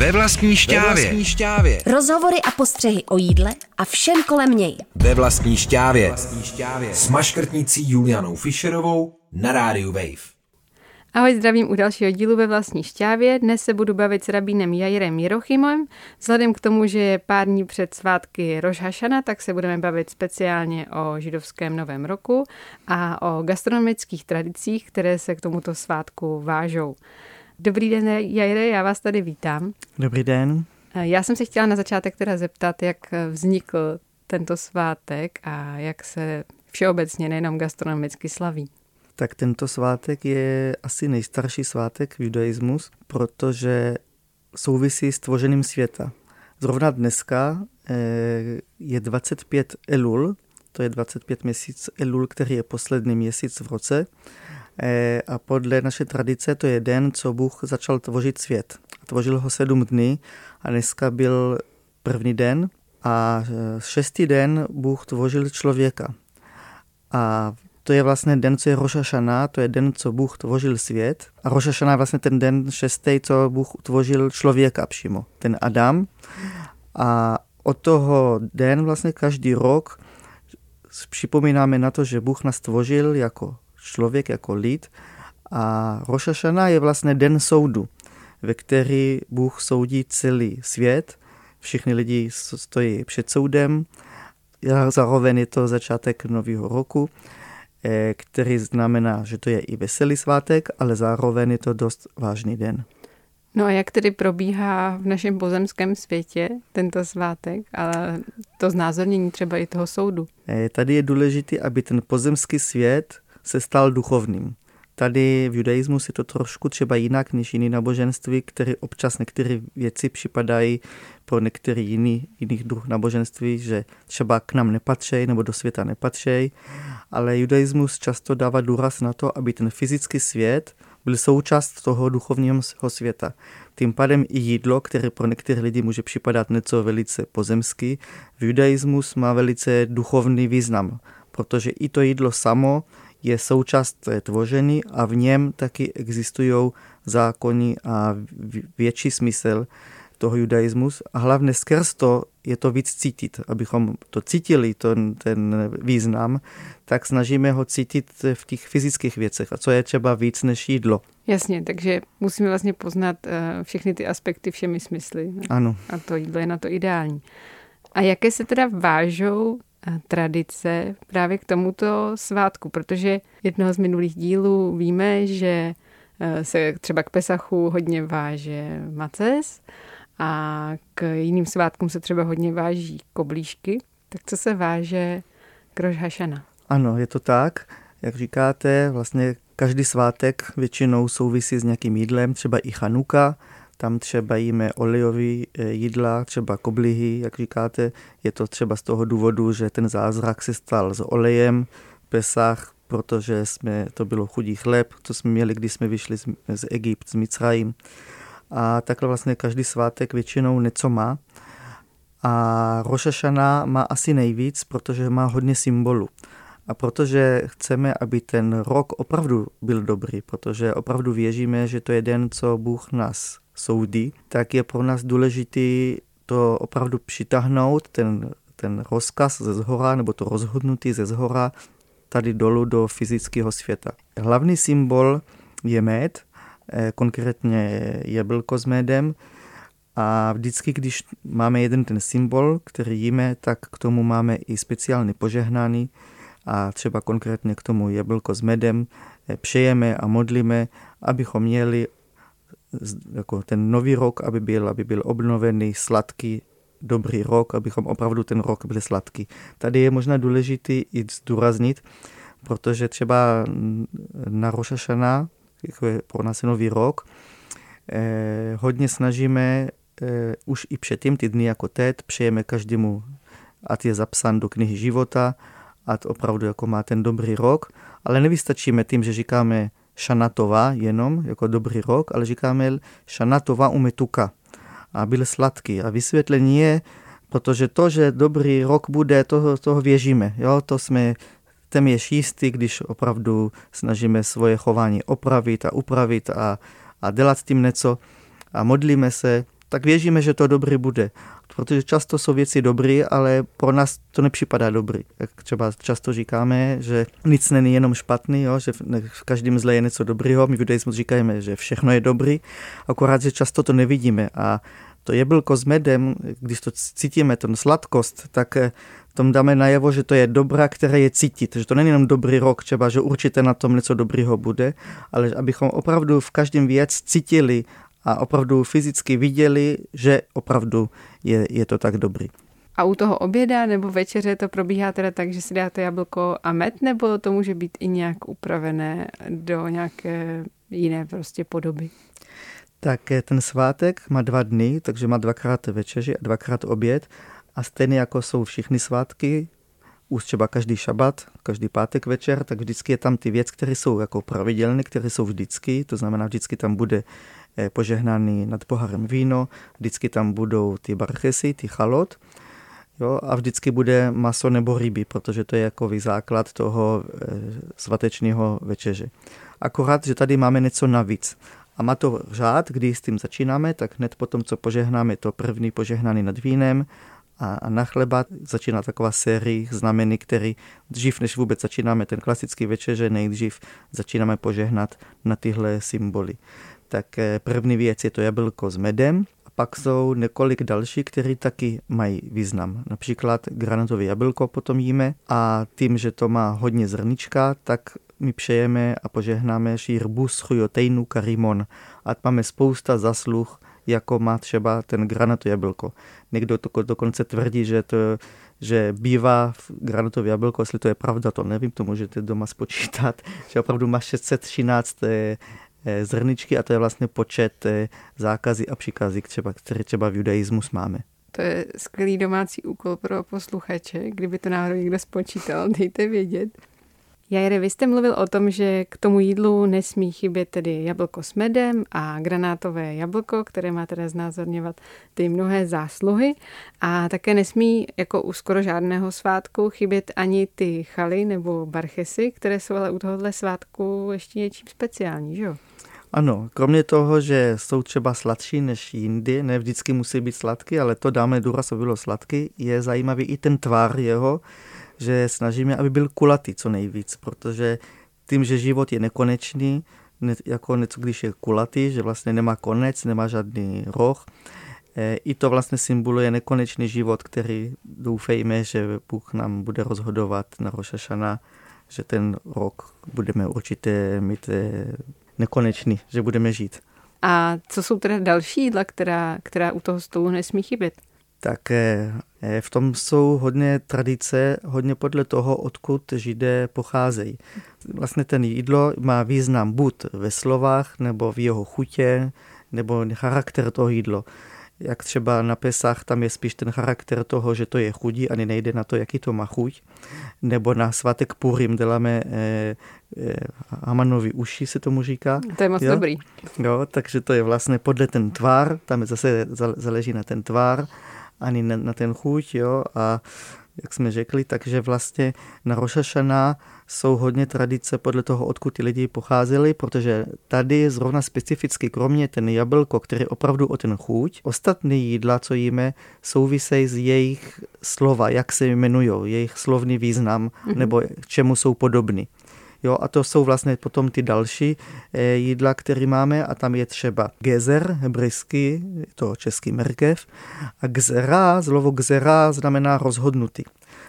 Ve vlastní šťávě. Ve vlastní šťávě. Rozhovory a postřehy o jídle a všem kolem něj. Ve vlastní šťávě. Vlastní šťávě. S maškrtnicí Julianou Fischerovou na rádiu Wave. Ahoj, zdravím u dalšího dílu ve vlastní šťávě. Dnes se budu bavit s rabínem Jairem Jirochimem. Vzhledem k tomu, že je pár dní před svátky Roš Hašana, tak se budeme bavit speciálně o židovském novém roku a o gastronomických tradicích, které se k tomuto svátku vážou. Dobrý den, Jaire, já vás tady vítám. Dobrý den. Já jsem se chtěla na začátek teda zeptat, jak vznikl tento svátek a jak se všeobecně nejenom gastronomicky slaví tak tento svátek je asi nejstarší svátek v judaismus, protože souvisí s tvořením světa. Zrovna dneska eh, je 25 Elul, to je 25 měsíc Elul, který je poslední měsíc v roce. Eh, a podle naší tradice to je den, co Bůh začal tvořit svět. Tvořil ho sedm dní a dneska byl první den a eh, šestý den Bůh tvořil člověka. A to je vlastně den, co je Rosh Hashanah, to je den, co Bůh tvořil svět. A Rosh Hashanah je vlastně ten den šestý, co Bůh tvořil člověka přímo, ten Adam. A od toho den vlastně každý rok připomínáme na to, že Bůh nás tvořil jako člověk, jako lid. A Rosh Hashanah je vlastně den soudu, ve který Bůh soudí celý svět. Všichni lidi stojí před soudem. Zároveň je to začátek nového roku. Eh, který znamená, že to je i veselý svátek, ale zároveň je to dost vážný den. No a jak tedy probíhá v našem pozemském světě tento svátek, ale to znázornění třeba i toho soudu? Eh, tady je důležité, aby ten pozemský svět se stal duchovním. Tady v judaismu je to trošku třeba jinak než jiný náboženství, které občas některé věci připadají pro některý jiný, jiných druh náboženství, že třeba k nám nepatří nebo do světa nepatří, ale judaismus často dává důraz na to, aby ten fyzický svět byl součást toho duchovního světa. Tím pádem i jídlo, které pro některé lidi může připadat něco velice pozemský, v judaismus má velice duchovní význam, protože i to jídlo samo je součást tvoření a v něm taky existují zákony a větší smysl toho judaismus a hlavně skrz to je to víc cítit. Abychom to cítili, ten, ten význam, tak snažíme ho cítit v těch fyzických věcech. A co je třeba víc než jídlo. Jasně, takže musíme vlastně poznat uh, všechny ty aspekty všemi smysly. Ano. A to jídlo je na to ideální. A jaké se teda vážou tradice právě k tomuto svátku, protože jednoho z minulých dílů víme, že eh, se třeba k Pesachu hodně váže maces a k jiným svátkům se třeba hodně váží koblížky. Tak co se váže k Rosh Hashana? Ano, je to tak. Jak říkáte, vlastně každý svátek většinou souvisí s nějakým jídlem, třeba i Chanuka, tam třeba jíme olejový eh, jídla, třeba koblihy, jak říkáte. Je to třeba z toho důvodu, že ten zázrak se stal s olejem, Pesach, protože jsme, to bylo chudý chleb, co jsme měli, když jsme vyšli z, z Egypt, z Micrajím. A takhle vlastně každý svátek většinou něco má. A Rosh Hashanah má asi nejvíc, protože má hodně symbolů. A protože chceme, aby ten rok opravdu byl dobrý, protože opravdu věříme, že to je den, co Bůh nás soudí, tak je pro nás důležité to opravdu přitáhnout, ten, ten rozkaz ze zhora, nebo to rozhodnutí ze zhora, tady dolů do fyzického světa. Hlavní symbol je med, eh, konkrétně jablko s medem, a vždycky, když máme jeden ten symbol, který jíme, tak k tomu máme i speciální požehnání. A třeba konkrétně k tomu jablko s medem. Eh, přejeme a modlíme, abychom měli jako ten nový rok, aby byl, aby byl obnovený, sladký, dobrý rok, abychom opravdu ten rok byl sladký. Tady je možná důležité i zdůraznit, protože třeba na Rosh Hashanah, jako je pro nás nový rok, eh, hodně snažíme eh, už i předtím, ty dny jako teď, přejeme každému, ať je zapsán do knihy života, ať opravdu jako má ten dobrý rok, ale nevystačíme tím, že říkáme šanatova jenom, jako dobrý rok, ale říkáme šanatova umetuka, a byl sladký. A vysvětlení je, protože to, že dobrý rok bude, toho, toho věříme. Jo? To jsme téměř jistý, když opravdu snažíme svoje chování opravit a upravit a, a dělat tím něco a modlíme se, tak věříme, že to dobrý bude. Protože často jsou věci dobrý, ale pro nás to nepřipadá dobrý. Jak třeba často říkáme, že nic není jenom špatný, jo? že v každém zle je něco dobrýho. My v judaismu říkáme, že všechno je dobrý, akorát, že často to nevidíme. A to jablko s medem, když to cítíme, ten sladkost, tak eh, tom dáme najevo, že to je dobra, které je cítit, že to není jenom dobrý rok, třeba, že určitě na tom něco dobrýho bude, ale abychom opravdu v každém věc cítili a opravdu fyzicky viděli, že opravdu je, je to tak dobrý. A u toho oběda nebo večeře to probíhá teda tak, že si dáte jablko a med, nebo to může být i nějak upravené do nějaké jiné prostě podoby? Tak eh, ten svátek má dva dny, takže má dvakrát večeři a dvakrát oběd. A stejně jako jsou všechny svátky, už třeba každý šabat, každý pátek večer, tak vždycky je tam ty věci, které jsou jako pravidelné, které jsou vždycky, to znamená vždycky tam bude eh, požehnaný nad poharem víno, vždycky tam budou ty barchesy, ty chalot, jo, a vždycky bude maso nebo ryby, protože to je jako základ toho e, svatečního večeře. Akorát, že tady máme něco navíc. A má to řád, kdy s tím začínáme, tak hned potom, co požehnáme to první požehnaný nad vínem a, na chleba, začíná taková série znamení, který dřív, než vůbec začínáme ten klasický večeře, nejdřív začínáme požehnat na tyhle symboly. Tak eh, první věc je to jablko s medem, a pak jsou několik dalších, které taky mají význam. Například granatové jablko potom jíme a tím, že to má hodně zrnička, tak my přejeme a požehnáme šírbu schujotejnu karimon. A máme spousta zasluh, jako má třeba ten granatu jablko. Někdo to dokonce tvrdí, že to že bývá v granatové jablko, jestli to je pravda, to nevím, to můžete doma spočítat, že opravdu má 613 eh, eh, zrničky a to je vlastně počet eh, zákazí a příkazí, třeba, které třeba v judaismus máme. To je skvělý domácí úkol pro posluchače. Kdyby to náhodou někdo spočítal, dejte vědět. Jajre, vy jste mluvil o tom, že k tomu jídlu nesmí chybět tedy jablko s medem a granátové jablko, které má teda znázorňovat ty mnohé zásluhy. A také nesmí, jako u skoro žádného svátku, chybět ani ty chaly nebo barchesy, které jsou ale u tohohle svátku ještě něčím speciální, že jo? Ano, kromě toho, že jsou třeba sladší než jindy, ne vždycky musí být sladký, ale to dáme důraz, aby bylo sladký, je zajímavý i ten tvar jeho, že snažíme, aby byl kulatý co nejvíc, protože tím, že život je nekonečný, ne, jako něco, když je kulatý, že vlastně nemá konec, nemá žádný roh, e, i to vlastně symboluje nekonečný život, který doufejme, že Bůh nám bude rozhodovat na Rošašana, že ten rok budeme určitě mít e, nekonečný, že budeme žít. A co jsou teda další jídla, která, která u toho stolu nesmí chybět? Tak eh, v tom jsou hodně tradice, hodně podle toho, odkud židé pocházejí. Vlastně ten jídlo má význam buď ve slovách, nebo v jeho chutě, nebo charakter toho jídlo. Jak třeba na Pesach, tam je spíš ten charakter toho, že to je chudí, ani nejde na to, jaký to má chuť. Nebo na svatek Purim děláme eh, eh, Hamanový uši, se tomu říká. To je moc jo? dobrý. Jo, takže to je vlastně podle ten tvar, tam je zase záleží na ten tvar ani na, na ten chuť, jo, a jak jsme řekli, takže vlastně na Rošašana jsou hodně tradice podle toho, odkud ty lidi pocházeli, protože tady zrovna specificky, kromě ten jablko, který je opravdu o ten chuť, ostatní jídla, co jíme, souvisejí s jejich slova, jak se jmenují, jejich slovný význam, mm-hmm. nebo k čemu jsou podobní. Jo, a to jsou vlastně potom ty další eh, jídla, které máme a tam je třeba gezer, hebrejský, to český merkev, a gzera, slovo gzera znamená rozhodnutý.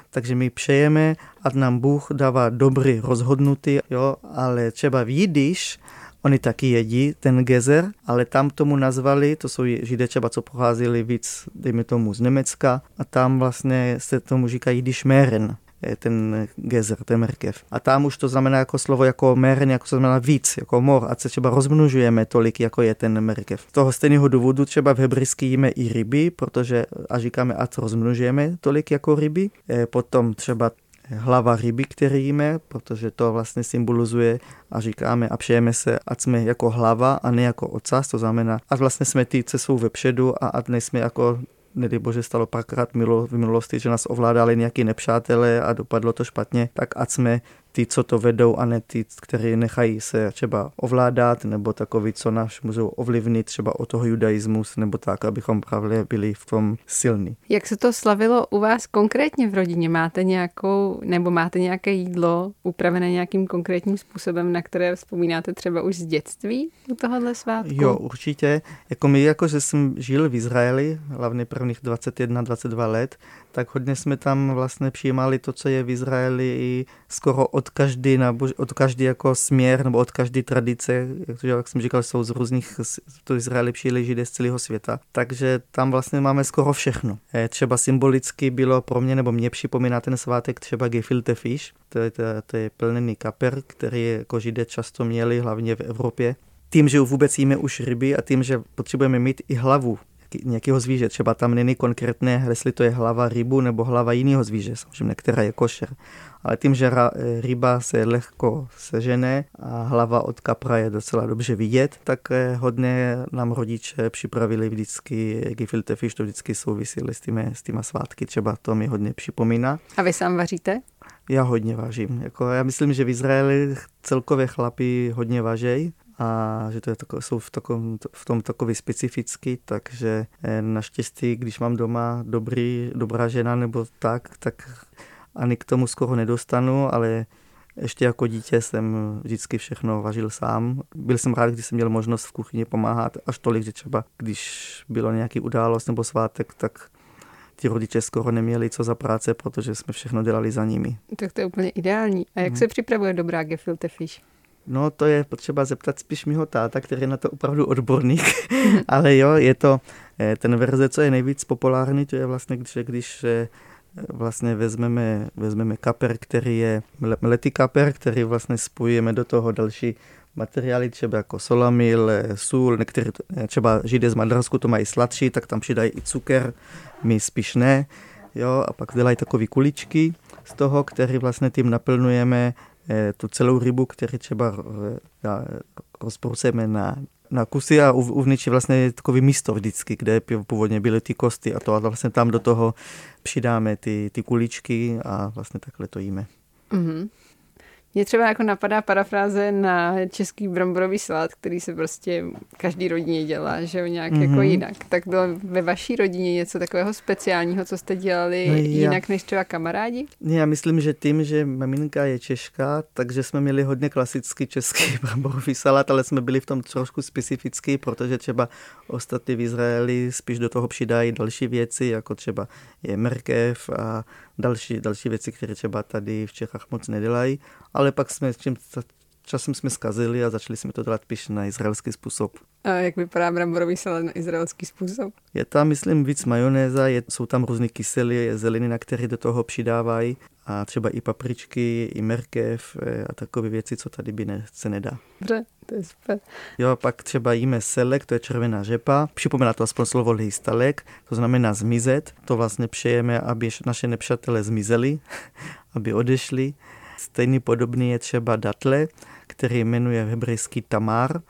Takže my přejeme, ať nám Bůh dává dobrý rozhodnutý, jo, ale třeba v jidiš, Oni taky jedí ten gezer, ale tam tomu nazvali, to jsou židé třeba, co pocházeli víc, dejme tomu, z Německa, a tam vlastně se tomu říká jidiš meren ten gezer, ten merkev. A tam už to znamená jako slovo jako meren, jako to znamená víc, jako mor, a se třeba rozmnožujeme tolik, jako je ten merkev. Z toho stejného důvodu třeba v hebrejsky jíme i ryby, protože a říkáme, ať rozmnožujeme tolik jako ryby. E, potom třeba hlava ryby, který jíme, protože to vlastně symbolizuje a říkáme a přejeme se, ať jsme jako hlava a ne jako ocas, to znamená, ať vlastně jsme ty, co jsou vepředu a ať nejsme jako nedej bože stalo párkrát v minulosti, že nás ovládali nějaký nepřátelé a dopadlo to špatně, tak ať jsme ty, co to vedou, a ne ty, kteří nechají se třeba ovládat, nebo takový, co nás můžou ovlivnit třeba o toho judaismus, nebo tak, abychom právě byli v tom silní. Jak se to slavilo u vás konkrétně v rodině? Máte nějakou, nebo máte nějaké jídlo upravené nějakým konkrétním způsobem, na které vzpomínáte třeba už z dětství u tohohle svátku? Jo, určitě. Jako my, jako že jsem žil v Izraeli, hlavně prvních 21-22 let, tak hodně jsme tam vlastně přijímali to, co je v Izraeli skoro od každý, od každý jako směr nebo od každé tradice, jak jsem říkal, jsou z různých, to Izraeli přijeli židé z celého světa, takže tam vlastně máme skoro všechno. E, třeba symbolicky bylo pro mě, nebo mě připomíná ten svátek třeba gefilte fish, to je, to, to je plnený kaper, který jako židé často měli, hlavně v Evropě. Tím, že vůbec jíme už ryby a tím, že potřebujeme mít i hlavu nějakého zvíře. Třeba tam není konkrétně, jestli to je hlava rybu nebo hlava jiného zvíře, samozřejmě, která je košer. Ale tím, že ryba se lehko sežené a hlava od kapra je docela dobře vidět, tak eh, hodně nám rodiče připravili vždycky gefilte fish, to vždycky souvisí s těmi, s těma svátky, třeba to mi hodně připomíná. A vy sám vaříte? Já hodně vážím. Jako já myslím, že v Izraeli celkově chlapi hodně vážejí a že to je tako, jsou v, takom, v tom takový specifický, takže eh, naštěstí, když mám doma dobrý, dobrá žena nebo tak, tak ani k tomu skoro nedostanu, ale ještě jako dítě jsem vždycky všechno vařil sám. Byl jsem rád, když jsem měl možnost v kuchyni pomáhat až tolik, že třeba když bylo nějaký událost nebo svátek, tak ti rodiče skoro neměli co za práce, protože jsme všechno dělali za nimi. Tak to je úplně ideální. A jak hmm. se připravuje dobrá gefilte fish? No to je potřeba zeptat spíš mýho táta, který je na to opravdu odborník, ale jo, je to eh, ten verze, co je nejvíc populární, to je vlastně, když, když eh, vlastně vezmeme, vezmeme kaper, který je mletý kaper, který vlastně spojíme do toho další materiály, třeba jako solamil, eh, sůl, některé, třeba židé z Madrasku to mají sladší, tak tam přidají i cukr, my spíš ne, jo, a pak dělají takové kuličky z toho, který vlastně tím naplňujeme tu celou rybu, který třeba eh, rozpracujeme na, na kusy a uvnitř je vlastně takový místo vždycky, kde původně byly ty kosty a to a vlastně tam do toho přidáme ty, ty kuličky a vlastně takhle to jíme. Mm-hmm. Mně třeba jako napadá parafráze na český bramborový salát, který se prostě každý rodině dělá, že jo, nějak mm-hmm. jako mhm. jinak. Tak bylo ve vaší rodině něco takového speciálního, co jste dělali no, já, jinak než třeba kamarádi? Já myslím, že tím, že maminka je Češka, takže jsme měli hodně klasický český bramborový salát, ale jsme byli v tom trošku specifický, protože třeba ostatní v Izraeli spíš do toho přidají další věci, jako třeba je mrkev a další, další věci, které třeba tady v Čechách moc nedělají, ale pak jsme s čím časem jsme zkazili a začali jsme to dělat spíš na izraelský způsob. A jak vypadá bramborový salát na izraelský způsob? Je tam, myslím, víc majonéza, je, jsou tam různé kysely, zeliny, na které do toho přidávají a třeba i papričky, i merkev eh, a takové věci, co tady by ne, se nedá. Dobře, to je super. Jo, pak třeba jíme selek, to je červená řepa. Připomíná to aspoň slovo lhistalek, to znamená zmizet. To vlastně přejeme, aby naše nepřátelé zmizeli, aby odešli. Stejný podobný je třeba datle, který jmenuje hebrejský tamar,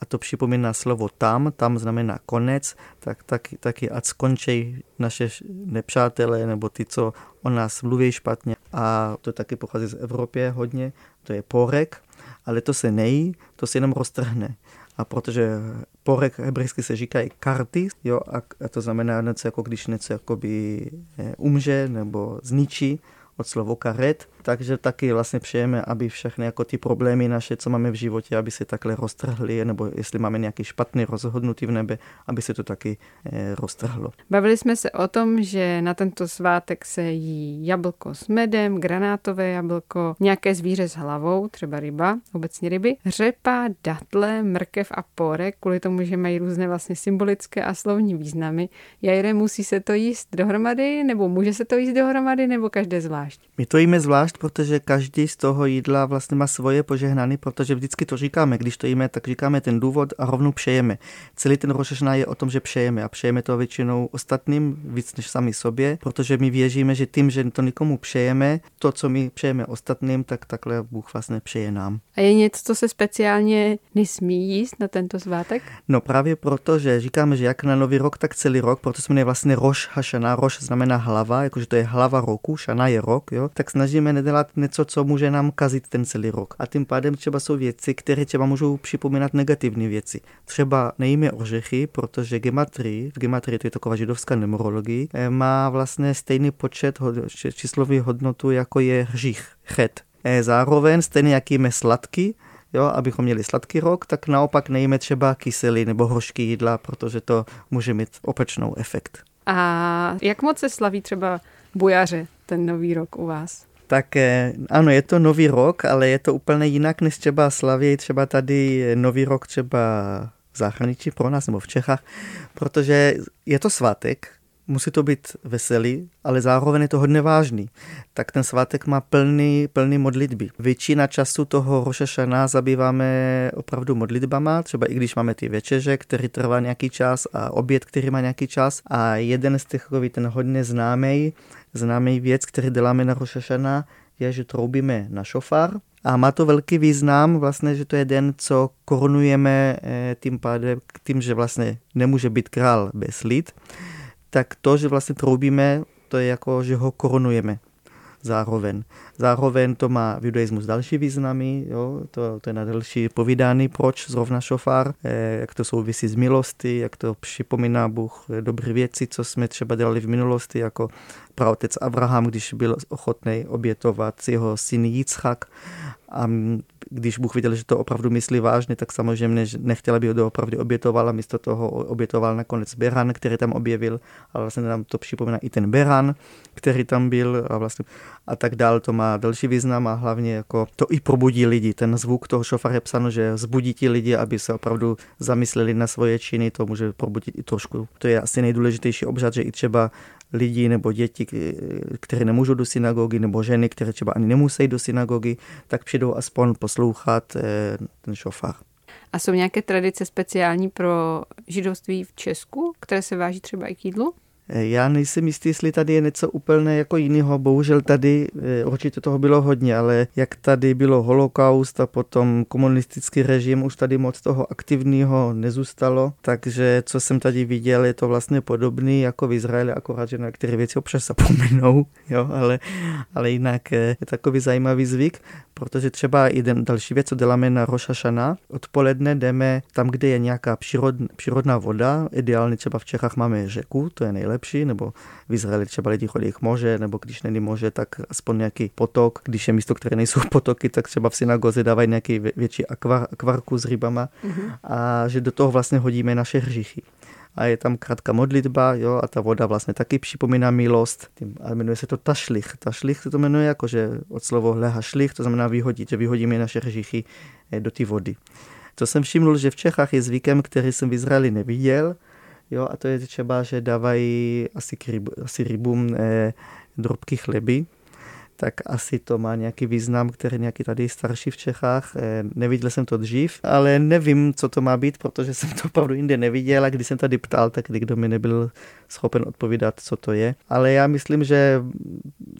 a to připomíná slovo tam, tam znamená konec, tak taky, taky ať skončí naše nepřátelé nebo ty, co o nás mluví špatně. A to taky pochází z Evropy hodně, to je porek, ale to se nejí, to se jenom roztrhne. A protože porek hebrejsky se říká i karty, jo, a, a to znamená něco jako když něco jakoby eh, umře nebo zničí, od slovo karet, takže taky vlastně přejeme, aby všechny jako ty problémy naše, co máme v životě, aby se takhle roztrhly, nebo jestli máme nějaký špatný rozhodnutí v nebe, aby se to taky eh, roztrhlo. Bavili jsme se o tom, že na tento svátek se jí jablko s medem, granátové jablko, nějaké zvíře s hlavou, třeba ryba, obecně ryby, řepa, datle, mrkev a porek, kvůli tomu, že mají různé vlastně symbolické a slovní významy. Jajre, musí se to jíst dohromady, nebo může se to jíst dohromady, nebo každé zvlášť? My to jíme zvlášť, zvlášť, protože každý z toho jídla vlastně má svoje požehnání, protože vždycky to říkáme, když to jíme, tak říkáme ten důvod a rovnou přejeme. Celý ten rošešná je o tom, že přejeme a přejeme to většinou ostatním víc než sami sobě, protože my věříme, že tím, že to nikomu přejeme, to, co my přejeme ostatním, tak takhle Bůh vlastně přeje nám. A je něco, co se speciálně nesmí jíst na tento svátek? No právě proto, že říkáme, že jak na nový rok, tak celý rok, proto jsme vlastně Roš Hašana. Roš znamená hlava, jakože to je hlava roku, Šana je rok, jo, tak snažíme nedělat něco, co může nám kazit ten celý rok. A tím pádem třeba jsou věci, které třeba můžou připomínat negativní věci. Třeba nejíme ořechy, protože gematry, v gematrii to je taková židovská numerologie, eh, má vlastně stejný počet číslový hodnotu, jako je hřích, chet. Eh, zároveň stejně jak jíme sladký, jo, abychom měli sladký rok, tak naopak nejíme třeba kyselý nebo hořký jídla, protože to může mít opačnou efekt. A jak moc se slaví třeba bujaře ten nový rok u vás? Tak eh, ano, je to nový rok, ale je to úplně jinak, než třeba slaví třeba tady nový rok třeba v zahraničí pro nás nebo v Čechách, protože je to svátek, musí to být veselý, ale zároveň je to hodně vážný. Tak ten svátek má plný, plný modlitby. Většina času toho Rošašana zabýváme opravdu modlitbama, třeba i když máme ty večeře, který trvá nějaký čas a oběd, který má nějaký čas. A jeden z těch, ten hodně známý, známý věc, který děláme na Rošašana, je, že troubíme na šofár, a má to velký význam, vlastně, že to je den, co korunujeme eh, tím pádem, tím, že vlastně nemůže být král bez lid tak to, že vlastně troubíme, to je jako, že ho korunujeme zároveň. Zároveň to má v judaismus další významy, jo? To, to je na další povídání, proč zrovna šofár, eh, jak to souvisí s milostí, jak to připomíná Bůh eh, dobré věci, co jsme třeba dělali v minulosti, jako praotec Abraham, když byl ochotný obětovat jeho syn Jitzchak a když Bůh viděl, že to opravdu myslí vážně, tak samozřejmě nechtěl, aby ho doopravdy obětoval a místo toho obětoval nakonec Beran, který tam objevil, ale vlastně nám to připomíná i ten Beran, který tam byl a vlastně a tak dál. To má další význam a hlavně jako to i probudí lidi. Ten zvuk toho šofara je psáno, že zbudí ti lidi, aby se opravdu zamysleli na svoje činy, to může probudit i trošku. To je asi nejdůležitější obřad, že i třeba lidi nebo děti, které nemůžou do synagogy, nebo ženy, které třeba ani nemusí do synagogy, tak přijdou aspoň poslouchat eh, ten šofár. A jsou nějaké tradice speciální pro židovství v Česku, které se váží třeba i k jídlu? Já nejsem jistý, jestli tady je něco úplně jako jiného. Bohužel tady eh, určitě toho bylo hodně, ale jak tady bylo holokaust a potom komunistický režim, už tady moc toho aktivního nezůstalo. Takže co jsem tady viděl, je to vlastně podobný jako v Izraeli, akorát, že na některé věci občas zapomenou, jo, ale, ale jinak eh, je takový zajímavý zvyk protože třeba jeden další věc, co děláme na Rosh Hashanah, odpoledne jdeme tam, kde je nějaká přírod, přírodná voda, ideálně třeba v Čechách máme řeku, to je nejlepší, nebo v Izraeli třeba lidi chodí k moře, nebo když není moře, tak aspoň nějaký potok, když je místo, které nejsou potoky, tak třeba v synagoze dávají nějaký větší akvar, akvarku s rybama mm-hmm. a že do toho vlastně hodíme naše hřichy a je tam krátká modlitba, jo, a ta voda vlastně taky připomíná milost, a jmenuje se to tašlich. Tašlich se to jmenuje jako, že od slovo leha šlich, to znamená vyhodit, že vyhodíme naše hřichy eh, do té vody. To jsem všiml, že v Čechách je zvykem, který jsem v Izraeli neviděl, jo, a to je třeba, že dávají asi, ryb, asi rybům eh, drobky chleby, tak asi to má nějaký význam, který nějaký tady starší v Čechách. Eh, neviděl jsem to dřív, ale nevím, co to má být, protože jsem to opravdu jinde neviděl a když jsem tady ptal, tak nikdo mi nebyl schopen odpovídat, co to je. Ale já myslím, že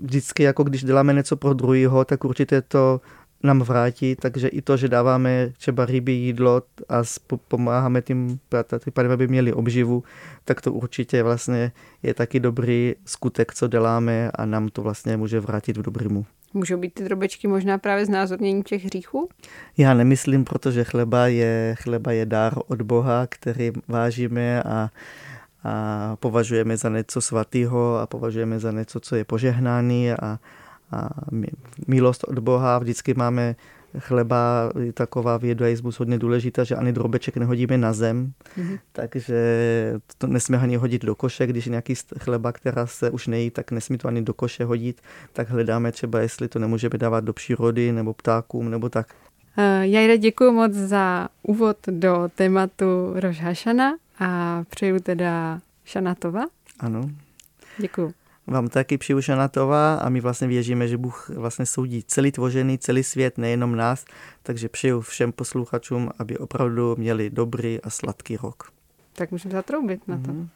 vždycky, jako když děláme něco pro druhého, tak určitě to nám vrátí, takže i to, že dáváme třeba ryby jídlo a pomáháme tím případem, aby měli obživu, tak to určitě vlastně je taky dobrý skutek, co děláme a nám to vlastně může vrátit v dobrému. Můžou být ty drobečky možná právě znázorněním těch hříchů? Já nemyslím, protože chleba je, chleba je dár od Boha, který vážíme a a považujeme za něco svatého a považujeme za něco, co je požehnaný a, a milost od Boha. Vždycky máme chleba, taková v judaismus hodně důležitá, že ani drobeček nehodíme na zem, mm-hmm. takže to nesmí ani hodit do koše, když nějaký chleba, která se už nejí, tak nesmí to ani do koše hodit, tak hledáme třeba, jestli to nemůžeme dávat do přírody nebo ptákům nebo tak. Uh, Jajda, děkuji moc za úvod do tématu Roš Hašana a přeju teda Šanatova. Ano. Děkuji vám taky přeju Šanatová a my vlastně věříme, že Bůh vlastně soudí celý tvořený, celý svět, nejenom nás, takže přeju všem posluchačům, aby opravdu měli dobrý a sladký rok. Tak můžeme zatroubit na to. Mm-hmm.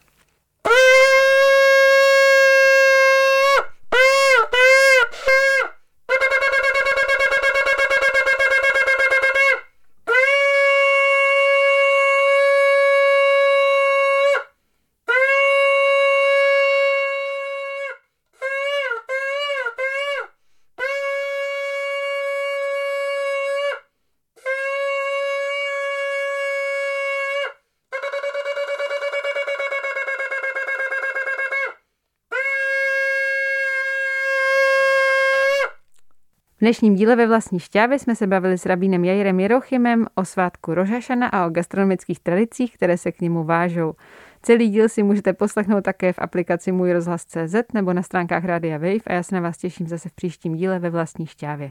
V dnešním díle ve vlastní šťávě jsme se bavili s rabínem Jairem Jerochimem o svátku Rožašana a o gastronomických tradicích, které se k němu vážou. Celý díl si můžete poslechnout také v aplikaci Můj rozhlas CZ nebo na stránkách Rádia Wave a já se na vás těším zase v příštím díle ve vlastní šťávě.